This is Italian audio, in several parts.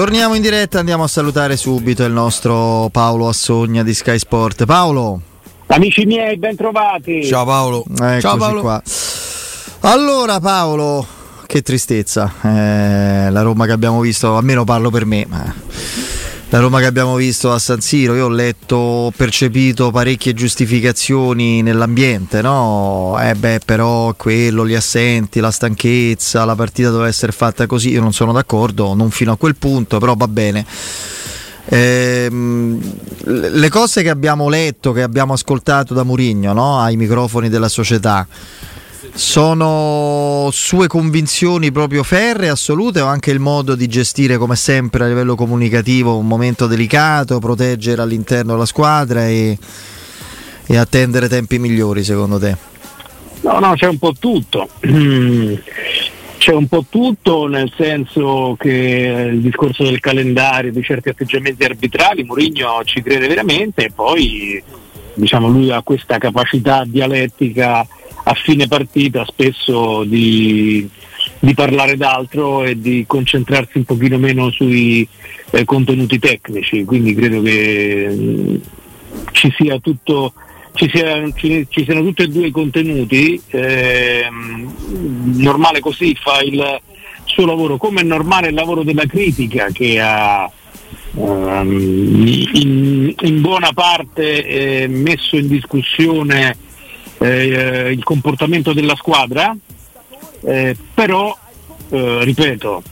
Torniamo in diretta, andiamo a salutare subito il nostro Paolo Assogna di Sky Sport. Paolo. Amici miei, ben trovati. Ciao Paolo. Eccoci Ciao Paolo. qua. Allora Paolo, che tristezza. Eh, la Roma che abbiamo visto, almeno parlo per me, ma la Roma che abbiamo visto a San Siro, io ho letto, percepito parecchie giustificazioni nell'ambiente, no? Eh beh, però quello, gli assenti, la stanchezza, la partita doveva essere fatta così, io non sono d'accordo, non fino a quel punto, però va bene. Ehm, le cose che abbiamo letto, che abbiamo ascoltato da Murigno no? ai microfoni della società, sono sue convinzioni proprio ferre, assolute o anche il modo di gestire come sempre a livello comunicativo un momento delicato, proteggere all'interno la squadra e, e attendere tempi migliori secondo te? No, no, c'è un po' tutto. C'è un po' tutto nel senso che il discorso del calendario, di certi atteggiamenti arbitrali, Mourinho ci crede veramente e poi diciamo, lui ha questa capacità dialettica a fine partita spesso di, di parlare d'altro e di concentrarsi un pochino meno sui eh, contenuti tecnici, quindi credo che mh, ci sia tutto ci, sia, ci, ci, siano tutti e due i contenuti, ehm, normale così fa il suo lavoro, come è normale il lavoro della critica che ha ehm, in, in, buona parte eh, messo in discussione eh, il comportamento della squadra, eh, però eh, ripeto,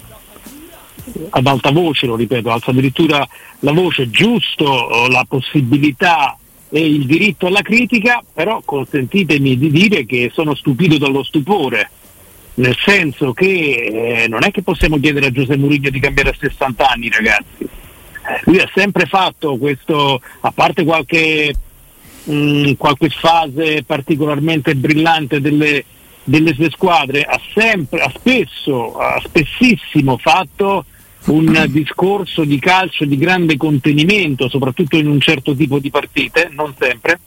ad alta voce, lo ripeto, alza addirittura la voce, giusto la possibilità e il diritto alla critica, però consentitemi di dire che sono stupito dallo stupore, nel senso che eh, non è che possiamo chiedere a Giuseppe Mourinho di cambiare a 60 anni ragazzi. Lui ha sempre fatto questo, a parte qualche, qualche fase particolarmente brillante delle, delle sue squadre, ha sempre, ha spesso, ha spessissimo fatto un discorso di calcio di grande contenimento, soprattutto in un certo tipo di partite, non sempre.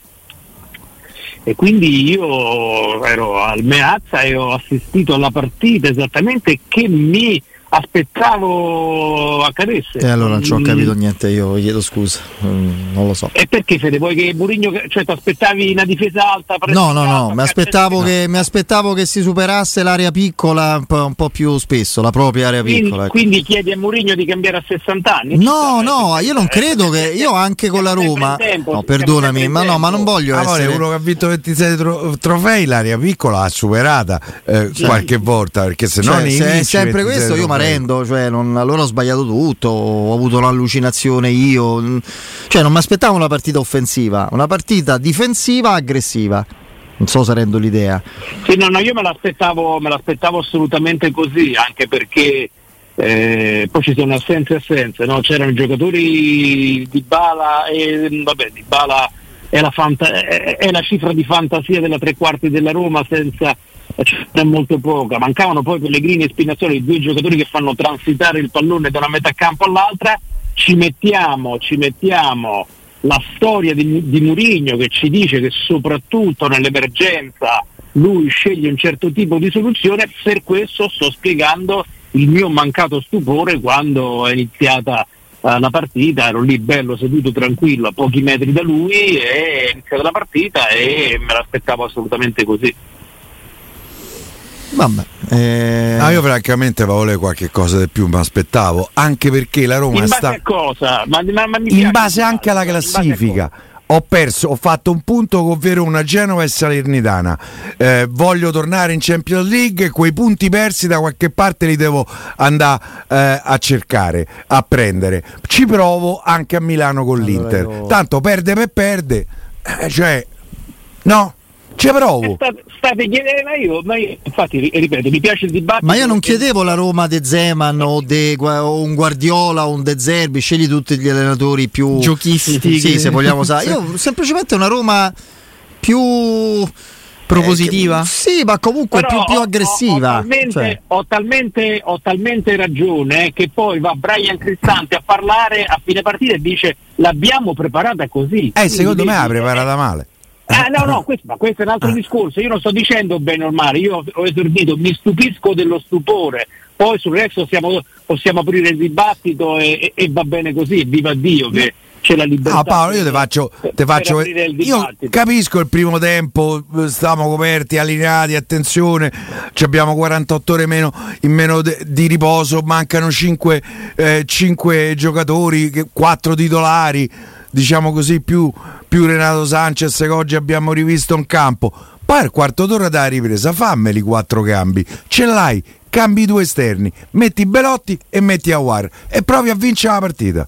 E quindi io ero al Meazza e ho assistito alla partita esattamente che mi aspettavo accadesse. E allora non ci ho mm. capito niente, io chiedo scusa, mm, non lo so. E perché Fede? Vuoi che Murigno, cioè ti aspettavi una difesa alta? No, no, no, mi aspettavo, che, mi aspettavo, che, si superasse l'area piccola un po', un po più spesso, la propria area quindi, piccola. Ecco. Quindi chiedi a Murigno di cambiare a 60 anni? No, no, io non credo che, io anche con la Roma, no, perdonami, ma no, ma non voglio allora, essere... uno che ha vinto 26 tro- trofei, l'area piccola ha superata eh, sì. qualche volta, perché se no... Cioè, se è sempre questo io mi rendo, cioè non allora ho sbagliato tutto, ho avuto un'allucinazione io, cioè non mi aspettavo una partita offensiva, una partita difensiva aggressiva. Non so se rendo l'idea. Sì, no, no, io me l'aspettavo, me l'aspettavo assolutamente così, anche perché eh, poi ci sono assenze e assenze, no? c'erano i giocatori di Bala e vabbè, di Bala è la, fanta- è la cifra di fantasia della tre quarti della Roma senza è molto poca. Mancavano poi Pellegrini e Spinazzola, due giocatori che fanno transitare il pallone da una metà campo all'altra. Ci mettiamo, ci mettiamo la storia di, di Murigno che ci dice che soprattutto nell'emergenza lui sceglie un certo tipo di soluzione, per questo sto spiegando il mio mancato stupore quando è iniziata uh, la partita, ero lì bello seduto tranquillo a pochi metri da lui e è iniziata la partita e me l'aspettavo assolutamente così. Vabbè, eh... ah, io francamente volevo qualche cosa di più, mi aspettavo, anche perché la Roma in sta. Base a cosa? Ma, ma, ma in base anche alla classifica. Ho perso, ho fatto un punto ovvero una Genova e Salernitana. Eh, voglio tornare in Champions League e quei punti persi da qualche parte li devo andare eh, a cercare, a prendere. Ci provo anche a Milano con allora l'Inter. Io... Tanto perde per perde, eh, cioè, no? Ci provo. State, state chiedendo io, ma io, infatti ripeto, mi piace il dibattito. Ma io non chiedevo la Roma de Zeman o, de, o un Guardiola o un De Zerbi, scegli tutti gli allenatori più giochisti. Sì, se vogliamo sapere. Io semplicemente una Roma più propositiva? Eh, sì, ma comunque più, più, aggressiva. Ho, ho, talmente, cioè. ho, talmente, ho, talmente, ragione che poi va Brian Cristante a parlare a fine partita e dice l'abbiamo preparata così. Eh, secondo me l'ha preparata male. Ah, no, no, questo, ma questo è un altro ah. discorso. Io non sto dicendo bene o male, io ho esordito, mi stupisco dello stupore. Poi sul resto siamo, possiamo aprire il dibattito e, e, e, va bene così, viva Dio che c'è la libertà. No, Paolo, io ti faccio, te faccio io capisco il primo tempo, stiamo coperti, allineati, attenzione, abbiamo 48 ore meno, in meno de, di riposo, mancano 5, eh, 5 giocatori, 4 titolari, diciamo così, più, più Renato Sanchez che oggi abbiamo rivisto in campo. Poi al quarto d'ora della ripresa, fammeli quattro cambi, ce l'hai, cambi due esterni, metti Belotti e metti Awar e provi a vincere la partita.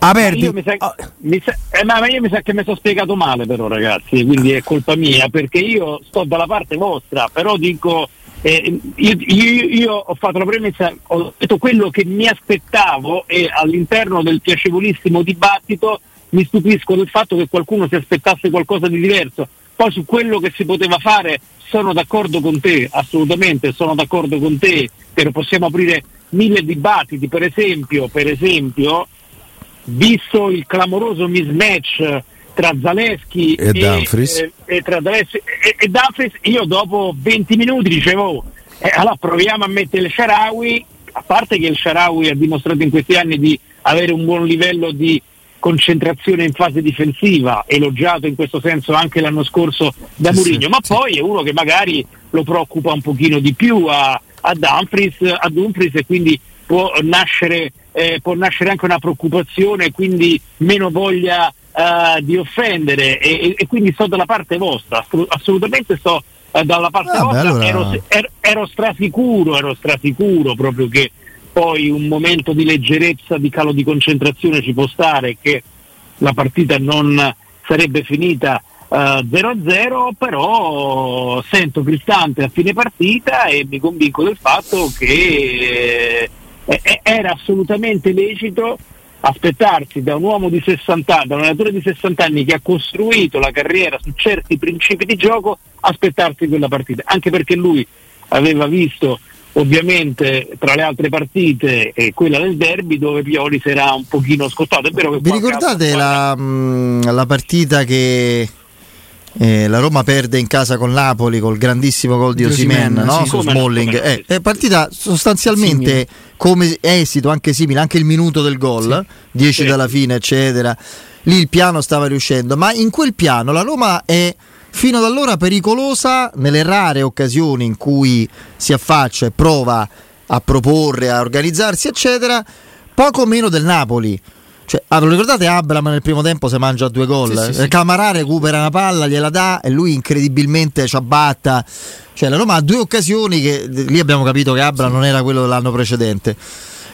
Aperti. Mi sa, oh. mi sa, eh, ma io mi sa che mi sono spiegato male però ragazzi, quindi è colpa mia perché io sto dalla parte vostra, però dico eh, io, io, io, ho fatto la premessa, ho detto quello che mi aspettavo e all'interno del piacevolissimo dibattito mi stupisco del fatto che qualcuno si aspettasse qualcosa di diverso. Poi su quello che si poteva fare sono d'accordo con te, assolutamente sono d'accordo con te, però possiamo aprire mille dibattiti, per esempio, per esempio visto il clamoroso mismatch tra Zaleschi e, e Dumfries, e, e, Zaleschi, e, Dumfries io dopo 20 minuti dicevo eh, allora proviamo a mettere il Sharawi a parte che il Sharawi ha dimostrato in questi anni di avere un buon livello di concentrazione in fase difensiva, elogiato in questo senso anche l'anno scorso da Mourinho, ma sì. poi è uno che magari lo preoccupa un pochino di più a, a, Dumfries, a Dumfries e quindi può nascere, eh, può nascere anche una preoccupazione quindi meno voglia uh, di offendere e, e, e, quindi sto dalla parte vostra, assolutamente sto uh, dalla parte ah, vostra, beh, allora... ero, ero, ero, strasicuro, ero strasicuro proprio che poi un momento di leggerezza, di calo di concentrazione ci può stare, che la partita non sarebbe finita uh, 0-0, però sento Cristante a fine partita e mi convinco del fatto che eh, era assolutamente lecito aspettarsi da un uomo di 60 anni, da un allenatore di 60 anni che ha costruito la carriera su certi principi di gioco, aspettarsi quella partita, anche perché lui aveva visto ovviamente tra le altre partite e quella del derby dove Pioli era un pochino scottato. È vero che Vi ricordate la, mm, la partita che eh, la Roma perde in casa con Napoli col grandissimo gol di Osimen no? sì, su Smalling. Eh, è partita sostanzialmente simile. come esito anche simile, anche il minuto del gol, 10 sì. dalla fine, eccetera. Lì il piano stava riuscendo, ma in quel piano la Roma è fino ad allora pericolosa nelle rare occasioni in cui si affaccia e prova a proporre, a organizzarsi, eccetera, poco meno del Napoli. Cioè, ah, lo ricordate Abram nel primo tempo se mangia due gol? Sì, sì, sì. Camarà recupera una palla, gliela dà e lui incredibilmente ci abbatta. Cioè, la Roma ha due occasioni che lì abbiamo capito che Abram non era quello dell'anno precedente.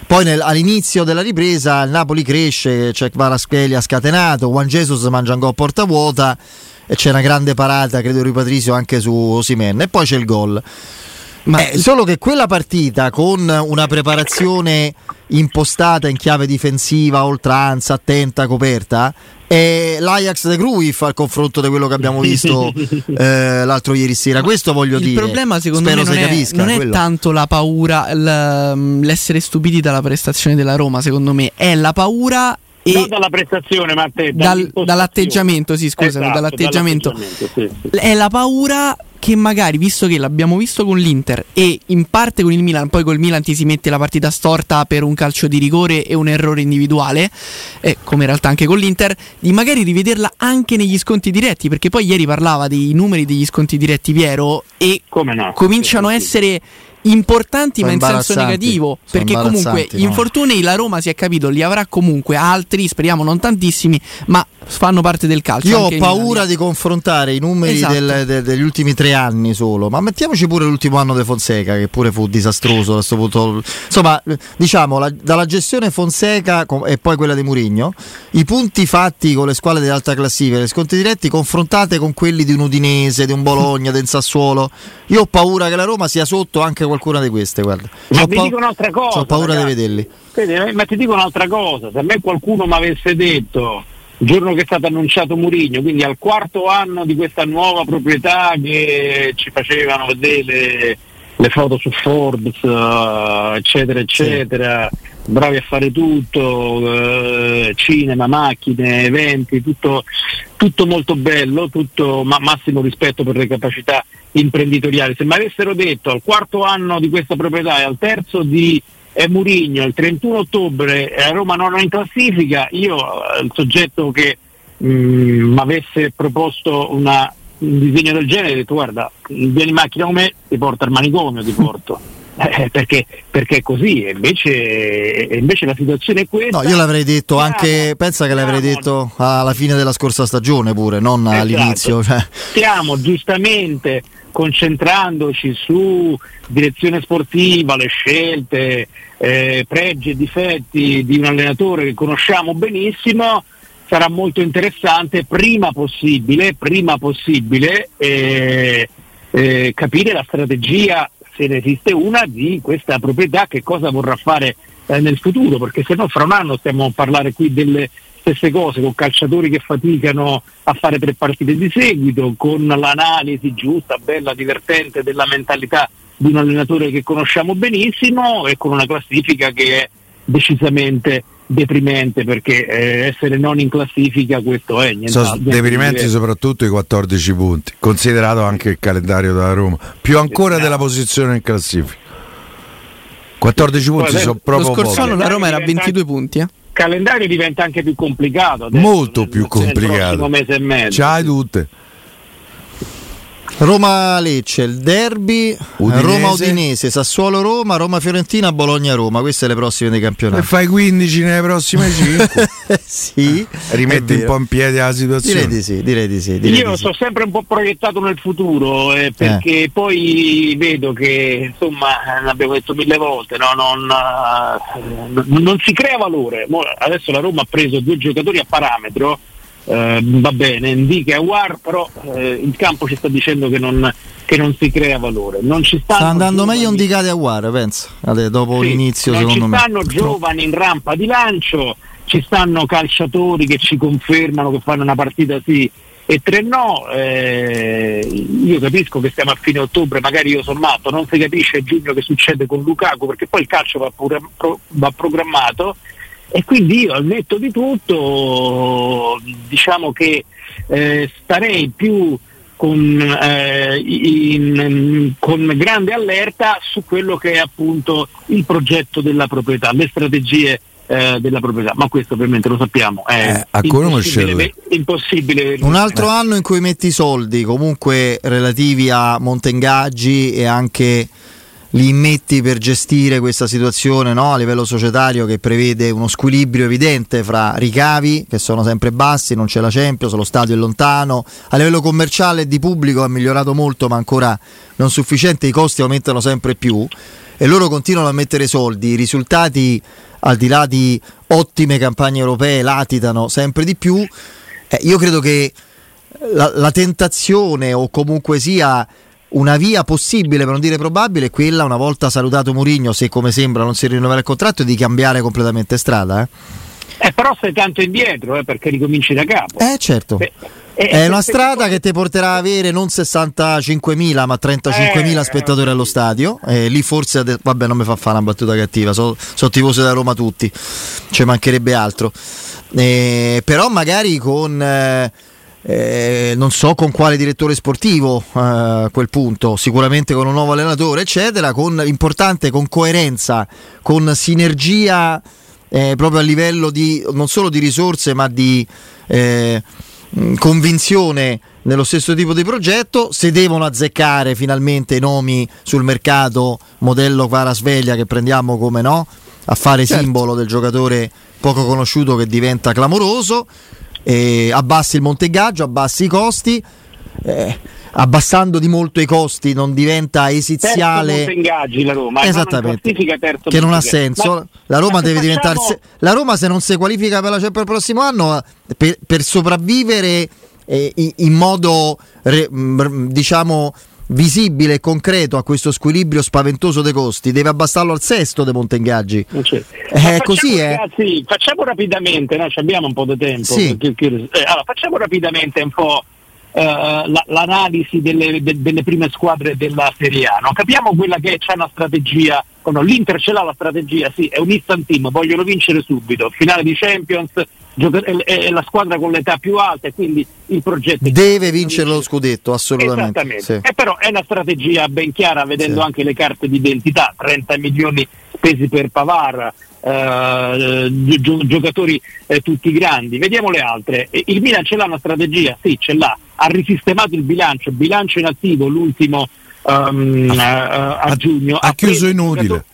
Poi nel, all'inizio della ripresa il Napoli cresce, c'è Kvaratskhelia scatenato, Juan Jesus mangia un gol a porta vuota e c'è una grande parata, credo di Patrizio anche su Osimen e poi c'è il gol. Ma eh, solo che quella partita con una preparazione impostata in chiave difensiva, oltranza, attenta, coperta, è l'Ajax de Cruyff al confronto di quello che abbiamo visto eh, l'altro ieri sera. Questo voglio il dire. Il problema secondo Spero me non, è, capisca, non è, tanto la paura, l'essere stupiti dalla prestazione della Roma, secondo me, è la paura e non dalla prestazione, ma te, dal, dall'atteggiamento, sì, scusami, esatto, dall'atteggiamento. dall'atteggiamento sì, sì. È la paura che magari, visto che l'abbiamo visto con l'Inter e in parte con il Milan, poi col Milan ti si mette la partita storta per un calcio di rigore e un errore individuale, eh, come in realtà anche con l'Inter, di magari rivederla anche negli sconti diretti, perché poi ieri parlava dei numeri degli sconti diretti Piero e no? cominciano a essere importanti ma in senso negativo perché comunque no? infortuni la Roma si è capito li avrà comunque altri speriamo non tantissimi ma fanno parte del calcio io ho paura di confrontare i numeri esatto. del, de, degli ultimi tre anni solo ma mettiamoci pure l'ultimo anno di Fonseca che pure fu disastroso a questo punto insomma diciamo la, dalla gestione Fonseca e poi quella di Murigno i punti fatti con le squadre dell'alta classifica le sconti diretti confrontate con quelli di un Udinese di un Bologna un Sassuolo io ho paura che la Roma sia sotto anche qualcuna di queste, guarda. Ma ti pa- dico un'altra cosa. Ho paura ragazzi. di vederli. Vedi, ma ti dico un'altra cosa, se a me qualcuno mi avesse detto il giorno che è stato annunciato Murigno, quindi al quarto anno di questa nuova proprietà che ci facevano vedere le foto su Forbes, uh, eccetera, eccetera, sì. bravi a fare tutto, uh, cinema, macchine, eventi, tutto, tutto molto bello, tutto, ma massimo rispetto per le capacità imprenditoriali. Se mi avessero detto al quarto anno di questa proprietà e al terzo di eh, Murigno il 31 ottobre a Roma non è in classifica, io eh, il soggetto che mi avesse proposto una, un disegno del genere, ho detto guarda, vieni in macchina con me, ti porto al manicomio, ti porto. Eh, perché, perché, è così, e invece, invece, la situazione è questa. No, io l'avrei detto stiamo, anche, pensa che l'avrei detto alla fine della scorsa stagione pure, non esatto. all'inizio. Cioè. Stiamo giustamente concentrandoci su direzione sportiva, le scelte, eh, pregi e difetti di un allenatore che conosciamo benissimo, sarà molto interessante prima possibile, prima possibile eh, eh, capire la strategia, se ne esiste una, di questa proprietà, che cosa vorrà fare eh, nel futuro, perché se no fra un anno stiamo a parlare qui delle stesse cose, con calciatori che faticano a fare tre partite di seguito, con l'analisi giusta, bella, divertente della mentalità di un allenatore che conosciamo benissimo e con una classifica che è decisamente deprimente perché eh, essere non in classifica questo è niente, sono deprimenti soprattutto i 14 punti considerato anche il calendario della Roma. Più ancora no. della posizione in classifica. 14 punti Poi, sono proprio lo scorso anno la Roma era a 22 punti eh? il calendario diventa anche più complicato adesso, molto più complicato. mese e mezzo c'hai tutte Roma-Lecce, il derby, Roma-Udinese, Sassuolo-Roma, Roma-Fiorentina, Bologna-Roma. Queste le prossime dei campionati. E fai 15 nelle prossime 5. sì. Rimetti un po' in piedi la situazione. Direi di sì, direi di sì. Direi Io di sono sempre un po' proiettato nel futuro eh, perché eh. poi vedo che, insomma, l'abbiamo detto mille volte, no? non, uh, non, si crea valore. Adesso la Roma ha preso due giocatori a parametro eh, va bene, Indica e War, però eh, il campo ci sta dicendo che non, che non si crea valore. Non ci sta andando giovani... meglio Indicati a War, penso, dopo sì, l'inizio non secondo me. Ci stanno giovani in rampa di lancio, ci stanno calciatori che ci confermano che fanno una partita sì e tre no. Eh, io capisco che siamo a fine ottobre, magari io sono matto, non si capisce a giugno che succede con Lukaku perché poi il calcio va, pro, va programmato e quindi io al netto di tutto diciamo che eh, starei più con, eh, in, con, grande allerta su quello che è appunto il progetto della proprietà, le strategie eh, della proprietà, ma questo ovviamente lo sappiamo, è eh, impossibile, impossibile. Un altro anno in cui metti soldi comunque relativi a montengaggi e anche li immetti per gestire questa situazione no? a livello societario che prevede uno squilibrio evidente fra ricavi che sono sempre bassi, non c'è la Champions, lo stadio è lontano, a livello commerciale e di pubblico è migliorato molto ma ancora non sufficiente, i costi aumentano sempre più e loro continuano a mettere soldi, i risultati al di là di ottime campagne europee latitano sempre di più, eh, io credo che la, la tentazione o comunque sia una via possibile, per non dire probabile, è quella, una volta salutato Mourinho, se come sembra non si rinnoverà il contratto, di cambiare completamente strada. Eh, eh però sei tanto indietro, eh, perché ricominci da capo. Eh certo. Beh, eh, è una strada che ti porterà ad avere non 65.000 ma 35.000 eh, spettatori allo stadio. Eh, lì forse, vabbè, non mi fa fare una battuta cattiva. Sono so tifosi da Roma tutti, ci mancherebbe altro. Eh, però magari con eh, non so con quale direttore sportivo eh, a quel punto, sicuramente con un nuovo allenatore, eccetera, con importante con coerenza, con sinergia eh, proprio a livello di non solo di risorse ma di eh, convinzione nello stesso tipo di progetto, se devono azzeccare finalmente i nomi sul mercato modello Sveglia che prendiamo come no, a fare certo. simbolo del giocatore poco conosciuto che diventa clamoroso eh, abbassi il montegaggio, abbassi i costi. Eh, abbassando di molto i costi non diventa esiziale. Ingaggi la Roma esattamente. che non ha senso. Ma, la Roma deve facciamo... diventare la Roma se non si qualifica per, la, per il prossimo anno per, per sopravvivere eh, in, in, modo re, diciamo visibile e concreto a questo squilibrio spaventoso dei costi, deve abbassarlo al sesto dei Montengaggi. Certo. Eh, così è. Ragazzi, facciamo rapidamente, no? abbiamo un po' di tempo. Sì. Eh, allora, facciamo rapidamente un po' la, l'analisi delle, de, delle, prime squadre della Serie A. No? Capiamo quella che c'è una strategia, oh no, l'Inter ce l'ha la strategia, sì, è un instant team, vogliono vincere subito, finale di Champions, è la squadra con l'età più alta e quindi il progetto deve vincere lo scudetto assolutamente. Sì. E però è una strategia ben chiara vedendo sì. anche le carte d'identità 30 milioni spesi per Pavar eh, gio- giocatori eh, tutti grandi. Vediamo le altre. Il Milan ce l'ha una strategia? Sì ce l'ha. Ha risistemato il bilancio. Bilancio in attivo l'ultimo um, a, a, giugno. ha, ha chiuso inutile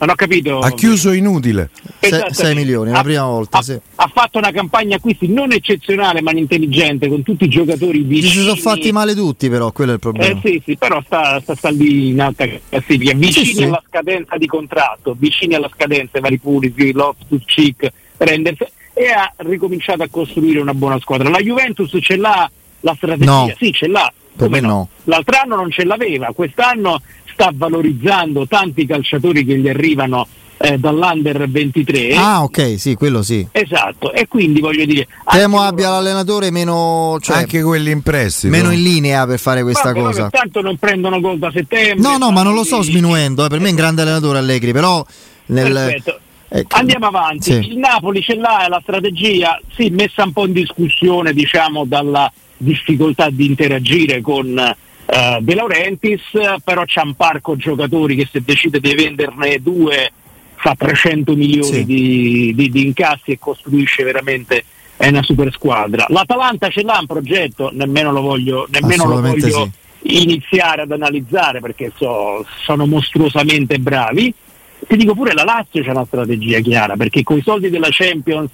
non ho capito. Ha chiuso inutile. 6 milioni, la prima volta. Ha, sì. ha, fatto una campagna acquisti non eccezionale ma intelligente con tutti i giocatori vicini. Si sono fatti male tutti però, quello è il problema. Eh sì, sì, però sta, sta, sta lì in alta classifica, vicini sì, sì. alla scadenza di contratto, vicini alla scadenza, vari Pulisic, Loftus, Cheek, Renders e ha ricominciato a costruire una buona squadra. La Juventus ce l'ha la strategia? No. Sì, ce l'ha. Per me no. no. L'altro anno non ce l'aveva, quest'anno sta valorizzando tanti calciatori che gli arrivano eh, dall'Under 23. Ah, ok, sì, quello sì. Esatto, e quindi voglio dire. Temo abbia loro... l'allenatore meno. Cioè, anche quelli impressi. Meno in linea per fare questa Vabbè, cosa. Tanto non prendono gol da settembre. No, no, ma non lo sto sminuendo. Eh, per me è un grande allenatore Allegri, però. Nel... Perfetto. Ecco. Andiamo avanti. Sì. Il Napoli ce l'ha, la strategia, sì, messa un po' in discussione, diciamo, dalla difficoltà di interagire con uh, De Laurentiis, però c'è un parco giocatori che se decide di venderne due fa 300 milioni sì. di, di, di, incassi e costruisce veramente è una super squadra. L'Atalanta ce l'ha un progetto, nemmeno lo voglio, nemmeno lo voglio sì. iniziare ad analizzare perché so, sono mostruosamente bravi. Ti dico pure la Lazio c'è una strategia chiara perché con i soldi della Champions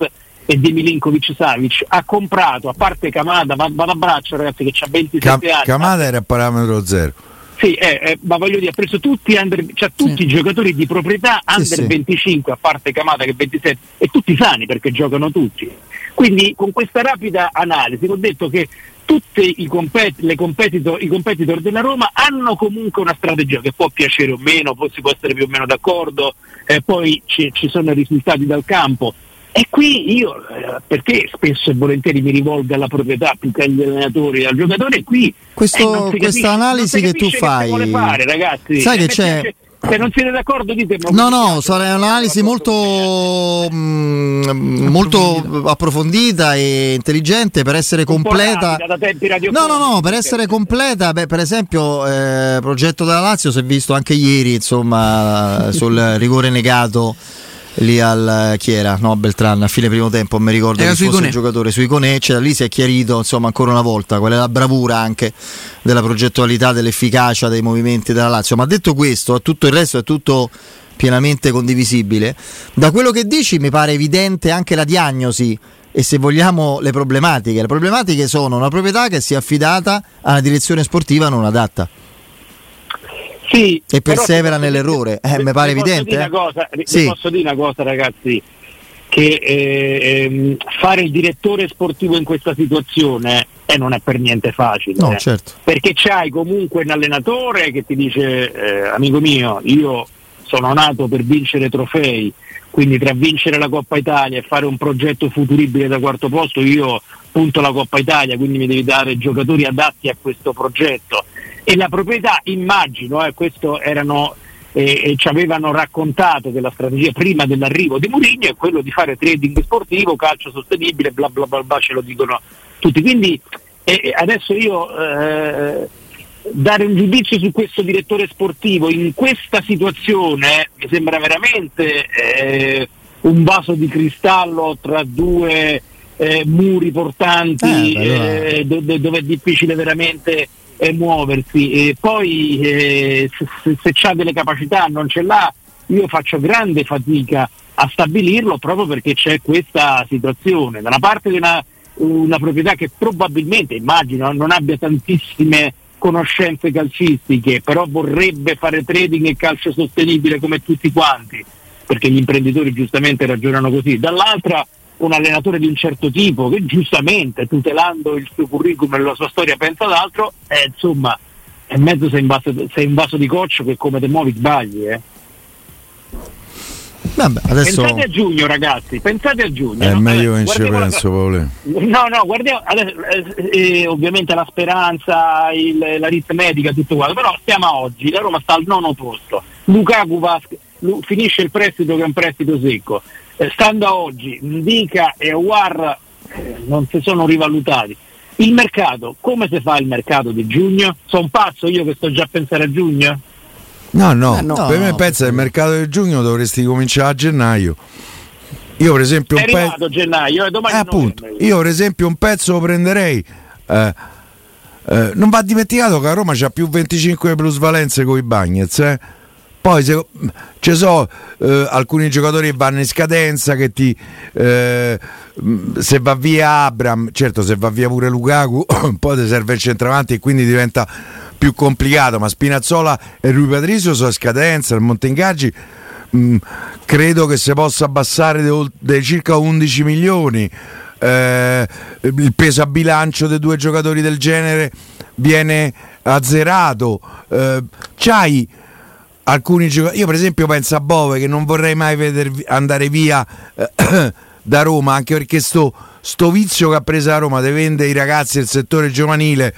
e di Milinkovic Savic ha comprato, a parte Kamada, vado a braccio ragazzi che ha 27 Cam- anni. Kamada era a parametro zero. Sì, eh, eh, ma voglio dire, ha preso tutti, under, cioè, tutti sì. i giocatori di proprietà under sì, 25, a parte Kamada che è 27, e tutti sani perché giocano tutti. Quindi con questa rapida analisi ho detto che tutti compet- competitor, i competitor della Roma hanno comunque una strategia che può piacere o meno, poi si può essere più o meno d'accordo, eh, poi ci, ci sono i risultati dal campo, e qui io, eh, perché spesso e volentieri mi rivolgo alla proprietà più che agli allenatori, al giocatore, qui Questo, eh, questa analisi che tu fai, che fare, ragazzi. sai che c'è... Se non siete d'accordo dite No, no, sarà un'analisi molto, mh, mm, molto approfondita e intelligente per essere completa. No, no, no, per essere completa, beh, per esempio, eh, progetto della Lazio si è visto anche ieri, insomma, sul rigore negato lì al chi era? No, Beltran a fine primo tempo, mi ricordo era che fosse Icone. il giocatore sui Icone, cioè, lì si è chiarito insomma ancora una volta qual è la bravura anche della progettualità, dell'efficacia dei movimenti della Lazio. Ma detto questo, tutto il resto è tutto pienamente condivisibile. Da quello che dici mi pare evidente anche la diagnosi e se vogliamo le problematiche. Le problematiche sono una proprietà che si è affidata a una direzione sportiva non adatta. Sì, e persevera nell'errore, eh, mi pare evidente. Eh? Cosa, sì. posso dire una cosa ragazzi, che eh, ehm, fare il direttore sportivo in questa situazione eh, non è per niente facile. No, certo. Perché c'hai comunque un allenatore che ti dice, eh, amico mio, io sono nato per vincere trofei, quindi tra vincere la Coppa Italia e fare un progetto futuribile da quarto posto, io punto la Coppa Italia, quindi mi devi dare giocatori adatti a questo progetto e la proprietà immagino, eh, questo erano eh, e ci avevano raccontato che la strategia prima dell'arrivo di Mourinho è quello di fare trading sportivo, calcio sostenibile, bla bla bla, bla ce lo dicono tutti. Quindi eh, adesso io eh, dare un giudizio su questo direttore sportivo in questa situazione mi sembra veramente eh, un vaso di cristallo tra due eh, muri portanti eh, dove, dove è difficile veramente eh, muoversi. E poi eh, se, se ha delle capacità non ce l'ha io faccio grande fatica a stabilirlo proprio perché c'è questa situazione. Da una parte di una, una proprietà che probabilmente immagino non abbia tantissime conoscenze calcistiche però vorrebbe fare trading e calcio sostenibile come tutti quanti perché gli imprenditori giustamente ragionano così. Dall'altra un allenatore di un certo tipo che giustamente tutelando il suo curriculum e la sua storia pensa ad altro, eh, insomma, è mezzo sei in, vaso, sei in vaso di coccio che come te muovi sbagli. Eh. Vabbè, adesso... Pensate a giugno, ragazzi, pensate a giugno. È no? meglio che ci penso, Paolo. No, no, guardiamo, adesso, eh, eh, ovviamente la speranza, il, la ritmetica, tutto quanto, però stiamo a oggi, la Roma sta al nono posto. Lukaku va, finisce il prestito che è un prestito secco. Eh, stando a oggi, Indica e War eh, non si sono rivalutati. Il mercato, come si fa il mercato di giugno? Sono pazzo io che sto già a pensare a giugno? No, no, eh no per me no, pensa che il mercato di giugno dovresti cominciare a gennaio. Io per esempio un pezzo gennaio, eh, domani eh, appunto, io per esempio un pezzo lo prenderei eh, eh, non va dimenticato che a Roma c'ha più 25 plusvalenze con i Bagnets, eh. Poi se, ci sono eh, alcuni giocatori che vanno in scadenza, che ti, eh, se va via Abram, certo se va via pure Lukaku, poi ti serve il centravanti e quindi diventa più complicato, ma Spinazzola e Rui Patrizio sono a scadenza, il Montengaggi mh, credo che si possa abbassare dei circa 11 milioni. Eh, il peso a bilancio dei due giocatori del genere viene azzerato. Eh, c'hai alcuni giocatori. Io, per esempio, penso a Bove che non vorrei mai vedere andare via eh, da Roma, anche perché sto, sto, vizio che ha preso a Roma di vendere i ragazzi del settore giovanile.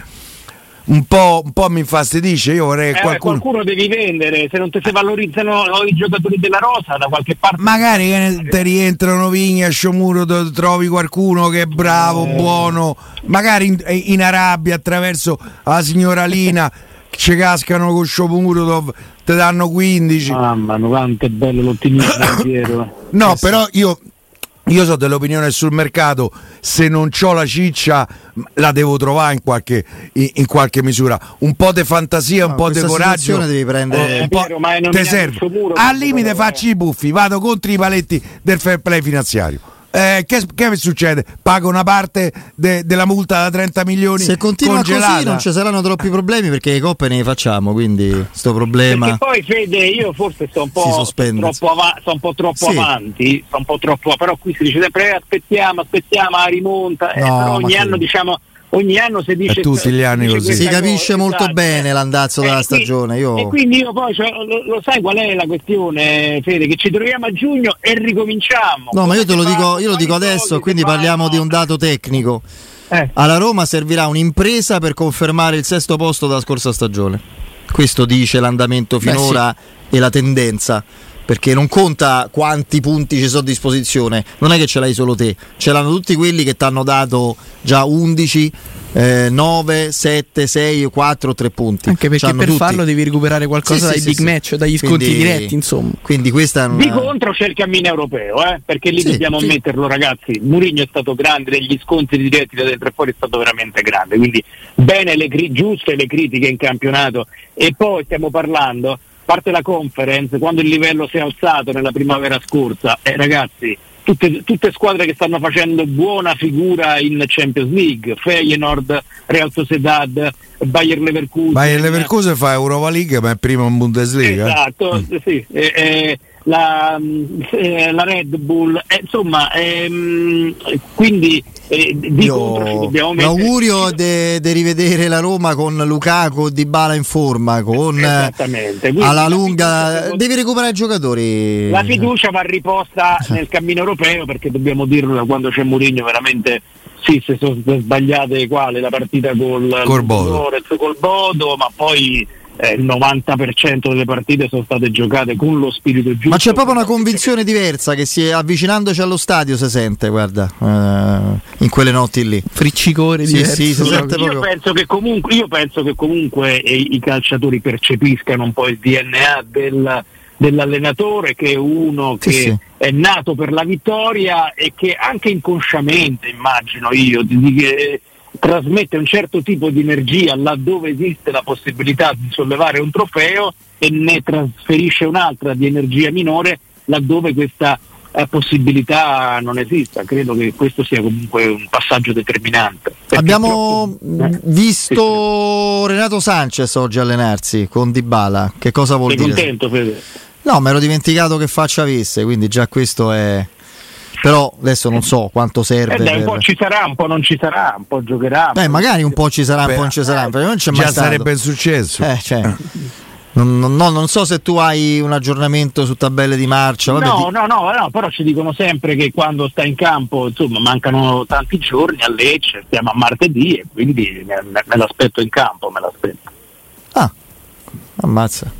Un po', un po', mi infastidisce. Io vorrei eh, qualcuno... qualcuno devi vendere. Se non ti si valorizzano i giocatori della rosa da qualche parte. Magari che ti rientrano Vigna, a Sciomuro, trovi qualcuno che è bravo, eh. buono. Magari in, in Arabia attraverso la signora Lina ci cascano con Shopurov te danno 15 mamma mia quanto è bello l'ottimismo Piero no però io io so dell'opinione sul mercato, se non ho la ciccia la devo trovare in qualche, in, in qualche misura. Un po' di fantasia, un no, po' di coraggio. devi prendere. un po' te serve. Al limite faccio i buffi, vado contro i paletti del fair play finanziario eh, che, che, succede? Pago una parte de, della multa da 30 milioni. Se continua congelata. così non ci saranno troppi problemi perché le coppe ne facciamo, quindi sto problema. Perché poi Fede, io forse sto un po' troppo, av- sto un po troppo sì. avanti, sto un po' troppo, però qui si dice sempre eh, aspettiamo, aspettiamo la rimonta, eh, però ogni anno sì. diciamo ogni anno si dice tutti gli anni così. si capisce cosa, molto esatto. bene l'andazzo della stagione io... e quindi io poi cioè, lo, lo, sai qual è la questione Fede? Che ci troviamo a giugno e ricominciamo. No ma io te lo dico, io lo dico adesso quindi parliamo di un dato tecnico. Eh. alla Roma servirà un'impresa per confermare il sesto posto della scorsa stagione. Questo dice l'andamento finora sì. e la tendenza perché non conta quanti punti ci sono a disposizione, non è che ce l'hai solo te, ce l'hanno tutti quelli che ti hanno dato già 11 eh, 9, 7, 6, 4, 3 punti. Anche perché per tutti. farlo devi recuperare qualcosa sì, dai sì, big sì, match, dagli sconti quindi, diretti, insomma. Quindi questa una... Di contro c'è il cammino europeo, eh? perché lì dobbiamo ammetterlo, ragazzi. Murigno è stato grande, degli sconti diretti da dentro e fuori è stato veramente grande. Quindi bene le cri- giuste le critiche in campionato. E poi stiamo parlando parte la conference, quando il livello si è alzato nella primavera scorsa, eh, ragazzi, tutte, tutte, squadre che stanno facendo buona figura in Champions League, Feyenoord, Real Sociedad, Bayer Leverkusen. Bayer Leverkusen fa Europa League ma è primo in Bundesliga. Esatto, mm. sì. Eh, eh, la, eh, la, Red Bull, eh, insomma, ehm, quindi eh, di Io, l'augurio di rivedere la Roma con Lukaku Di Bala in forma, con alla lunga devi recuperare i giocatori. La fiducia va riposta nel cammino europeo perché dobbiamo dirlo da quando c'è Mourinho veramente sì, se sono sbagliate quale la partita col, col Bodo. col Bodo, ma poi eh, il 90% delle partite sono state giocate con lo spirito giusto. Ma c'è proprio una convinzione diversa che si è avvicinandoci allo stadio si sente, guarda, eh, in quelle notti lì. Friccicore sì, sì, si sente io, proprio. penso che comunque, io penso che comunque eh, i calciatori percepiscano un po' il DNA del, dell'allenatore che è uno che sì, sì. è nato per la vittoria e che anche inconsciamente, immagino io, di, di, trasmette un certo tipo di energia laddove esiste la possibilità di sollevare un trofeo e ne trasferisce un'altra di energia minore laddove questa eh, possibilità non esista. Credo che questo sia comunque un passaggio determinante. Abbiamo troppo, eh? visto sì, Renato Sanchez oggi allenarsi con Dybala. Che cosa vuol Sei dire? contento Fede? No, mi ero dimenticato che faccia avesse, quindi già questo è però adesso non so quanto serve. Eh dai, per... Un po' ci sarà, un po' non ci sarà, un po' giocherà. Beh, magari un po' ci sarà, un po' non ci sarà. Eh, non c'è mai già stato. sarebbe successo. Eh, cioè. Non, non, non, so se tu hai un aggiornamento su tabelle di marcia. Vabbè, no, no, no, no, però ci dicono sempre che quando sta in campo, insomma, mancano tanti giorni a Lecce, stiamo a martedì e quindi me, me, me l'aspetto in campo, me l'aspetto. Ah, ammazza.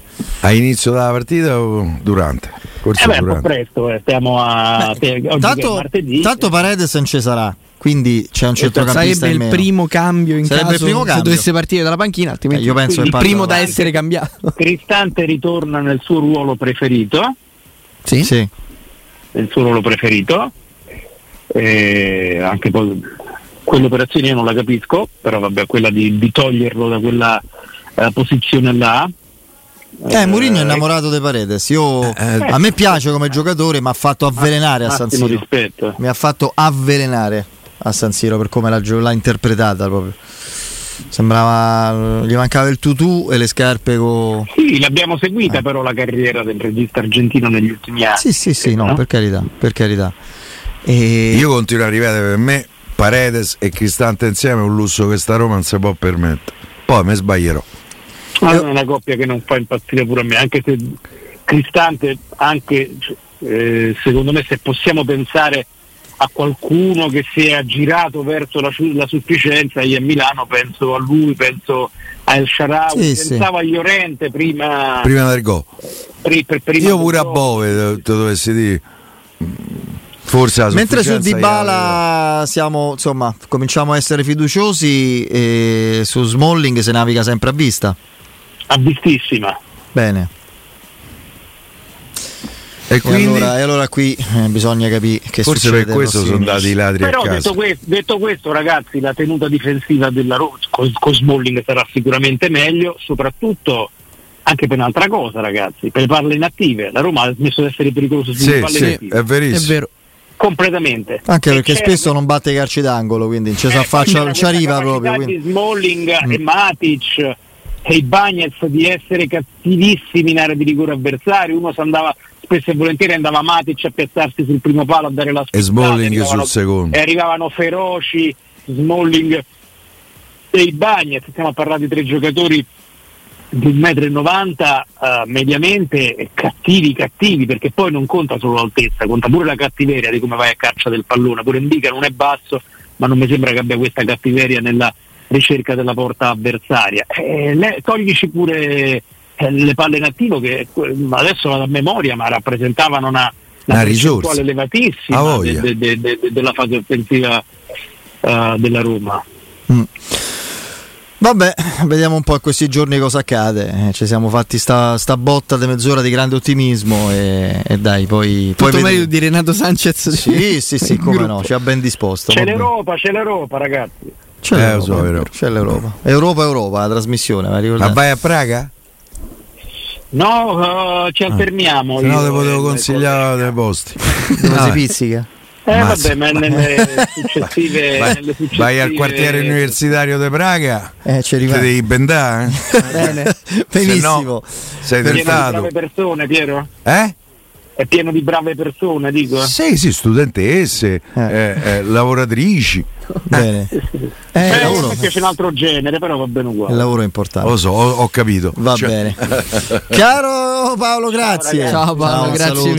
A inizio della partita o durante? Forse eh beh, un po' presto, eh. stiamo a beh, tanto, martedì. Tanto Paredes non ci sarà quindi c'è un centrocampista sarebbe il primo cambio in sarebbe caso primo cambio. se dovesse partire dalla panchina altrimenti eh, io penso il primo da essere cambiato Cristante ritorna nel suo ruolo preferito sì, sì. nel suo ruolo preferito eh, anche poi quell'operazione io non la capisco però vabbè quella di, di toglierlo da quella uh, posizione là eh, Mourinho è innamorato di Paredes. Io, eh, a me piace come giocatore, mi ha fatto avvelenare a San Siro. Rispetto. Mi ha fatto avvelenare a San Siro per come l'ha, l'ha interpretata proprio. Sembrava gli mancava il tutù e le scarpe con. Sì, l'abbiamo seguita eh. però la carriera del regista argentino negli ultimi anni. Sì, sì, sì, no, no? per carità, per carità. E... Io continuo a ripetere per me Paredes e Cristante insieme è un lusso che sta Roma non si può permettere. Poi mi sbaglierò. Ma è una coppia che non fa impazzire pure a me, anche se Cristante, anche eh, secondo me se possiamo pensare a qualcuno che si è aggirato verso la, la, sufficienza, io a Milano penso a lui, penso a El Sharawi, sì, pensavo sì. a Llorente prima, prima del go. Per, per, Io pure a Bove, te dovessi dire. Forse la Mentre su Dybala siamo, insomma, cominciamo a essere fiduciosi e su Smalling se naviga sempre a vista. A vistissima. Bene. E, quindi... e, allora, e allora, qui eh, bisogna capire che Forse per questo sono andati i ladri Però a casa. Detto questo, detto questo, ragazzi, la tenuta difensiva della Roma con, con Smalling sarà sicuramente meglio, soprattutto anche per un'altra cosa, ragazzi, per le palle inattive. La Roma ha smesso di essere pericolosa sulle sì, palle sì, inattive. È verissimo. È vero. Completamente. Anche perché spesso non batte i calci d'angolo, quindi ci, eh, affaccia, ci arriva proprio. Quindi. Smalling mm. e Matic e i Bagnets di essere cattivissimi in area di rigore avversario, uno si andava spesso e volentieri andava Matic a piazzarsi sul primo palo a dare la spada e Smalling sul secondo. E arrivavano feroci Smalling e i Bagnets stiamo a parlare di tre giocatori di 1,90 m uh, mediamente cattivi cattivi perché poi non conta solo l'altezza conta pure la cattiveria di come vai a caccia del pallone. Pure Indica non è basso ma non mi sembra che abbia questa cattiveria nella ricerca della porta avversaria. Eh, le, toglici pure eh, le palle in attivo che adesso vado a memoria, ma rappresentavano una, una, percentuale elevatissima de, de, de, della fase offensiva uh, della Roma. Mm. Vabbè, vediamo un po' a questi giorni cosa accade. Eh, ci siamo fatti sta, sta, botta di mezz'ora di grande ottimismo e, e dai, poi... Tutto poi meglio di Renato Sanchez. Sì, sì, sì, come no, ci ha ben disposto. C'è l'Europa, c'è l'Europa ragazzi. C'è, eh, l'Europa, so, Europa. c'è l'Europa. Europa, Europa, la trasmissione. Ma vai a Praga? No, uh, ci ah. alterniamo. Se no, te potevo consigliare dei posti. Dove si pizzica? Eh Mazza. vabbè, ma nelle successive, vai, nelle successive... vai al quartiere universitario di Praga, eh, ci te devi bendare. Eh? Bene, benissimo. No, sei tentato. brave persone, Piero? Eh? È pieno di brave persone, dico. Sì, sì, studentesse, eh. Eh, eh lavoratrici. Bene. Eh, eh, lavoro. mi piace un altro genere, però va bene uguale. Il lavoro è importante. Lo so, ho, ho capito. Va cioè... bene. Caro Paolo, grazie. Ciao, Ciao Paolo, Ciao, grazie.